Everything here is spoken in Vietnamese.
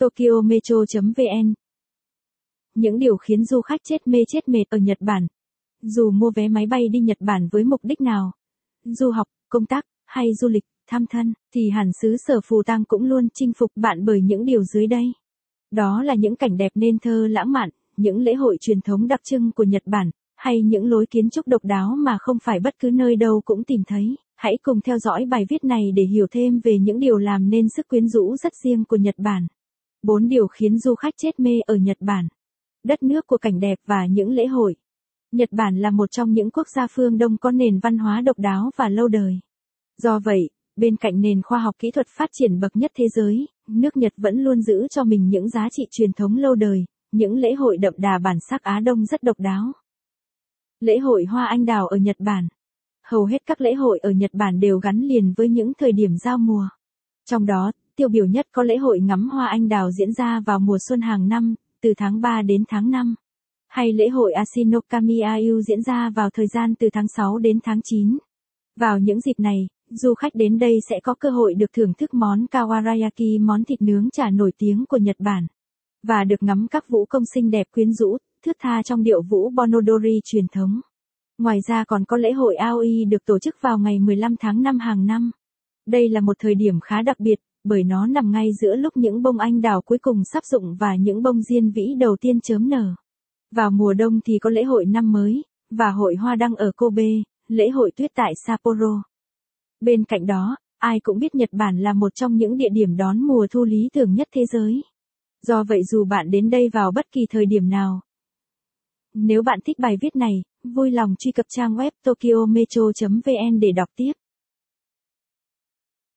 Tokyo Metro.vn Những điều khiến du khách chết mê chết mệt ở Nhật Bản. Dù mua vé máy bay đi Nhật Bản với mục đích nào, du học, công tác, hay du lịch, thăm thân, thì hẳn xứ sở phù tang cũng luôn chinh phục bạn bởi những điều dưới đây. Đó là những cảnh đẹp nên thơ lãng mạn, những lễ hội truyền thống đặc trưng của Nhật Bản, hay những lối kiến trúc độc đáo mà không phải bất cứ nơi đâu cũng tìm thấy. Hãy cùng theo dõi bài viết này để hiểu thêm về những điều làm nên sức quyến rũ rất riêng của Nhật Bản. 4 điều khiến du khách chết mê ở Nhật Bản. Đất nước của cảnh đẹp và những lễ hội. Nhật Bản là một trong những quốc gia phương Đông có nền văn hóa độc đáo và lâu đời. Do vậy, bên cạnh nền khoa học kỹ thuật phát triển bậc nhất thế giới, nước Nhật vẫn luôn giữ cho mình những giá trị truyền thống lâu đời, những lễ hội đậm đà bản sắc Á Đông rất độc đáo. Lễ hội hoa anh đào ở Nhật Bản Hầu hết các lễ hội ở Nhật Bản đều gắn liền với những thời điểm giao mùa. Trong đó, tiêu biểu nhất có lễ hội ngắm hoa anh đào diễn ra vào mùa xuân hàng năm, từ tháng 3 đến tháng 5. Hay lễ hội Asinokami Ayu diễn ra vào thời gian từ tháng 6 đến tháng 9. Vào những dịp này, du khách đến đây sẽ có cơ hội được thưởng thức món kawarayaki món thịt nướng chả nổi tiếng của Nhật Bản. Và được ngắm các vũ công xinh đẹp quyến rũ, thướt tha trong điệu vũ Bonodori truyền thống. Ngoài ra còn có lễ hội Aoi được tổ chức vào ngày 15 tháng 5 hàng năm. Đây là một thời điểm khá đặc biệt, bởi nó nằm ngay giữa lúc những bông anh đào cuối cùng sắp rụng và những bông diên vĩ đầu tiên chớm nở. Vào mùa đông thì có lễ hội năm mới, và hội hoa đăng ở Kobe, lễ hội tuyết tại Sapporo. Bên cạnh đó, ai cũng biết Nhật Bản là một trong những địa điểm đón mùa thu lý tưởng nhất thế giới. Do vậy dù bạn đến đây vào bất kỳ thời điểm nào, nếu bạn thích bài viết này, vui lòng truy cập trang web tokyometro.vn để đọc tiếp.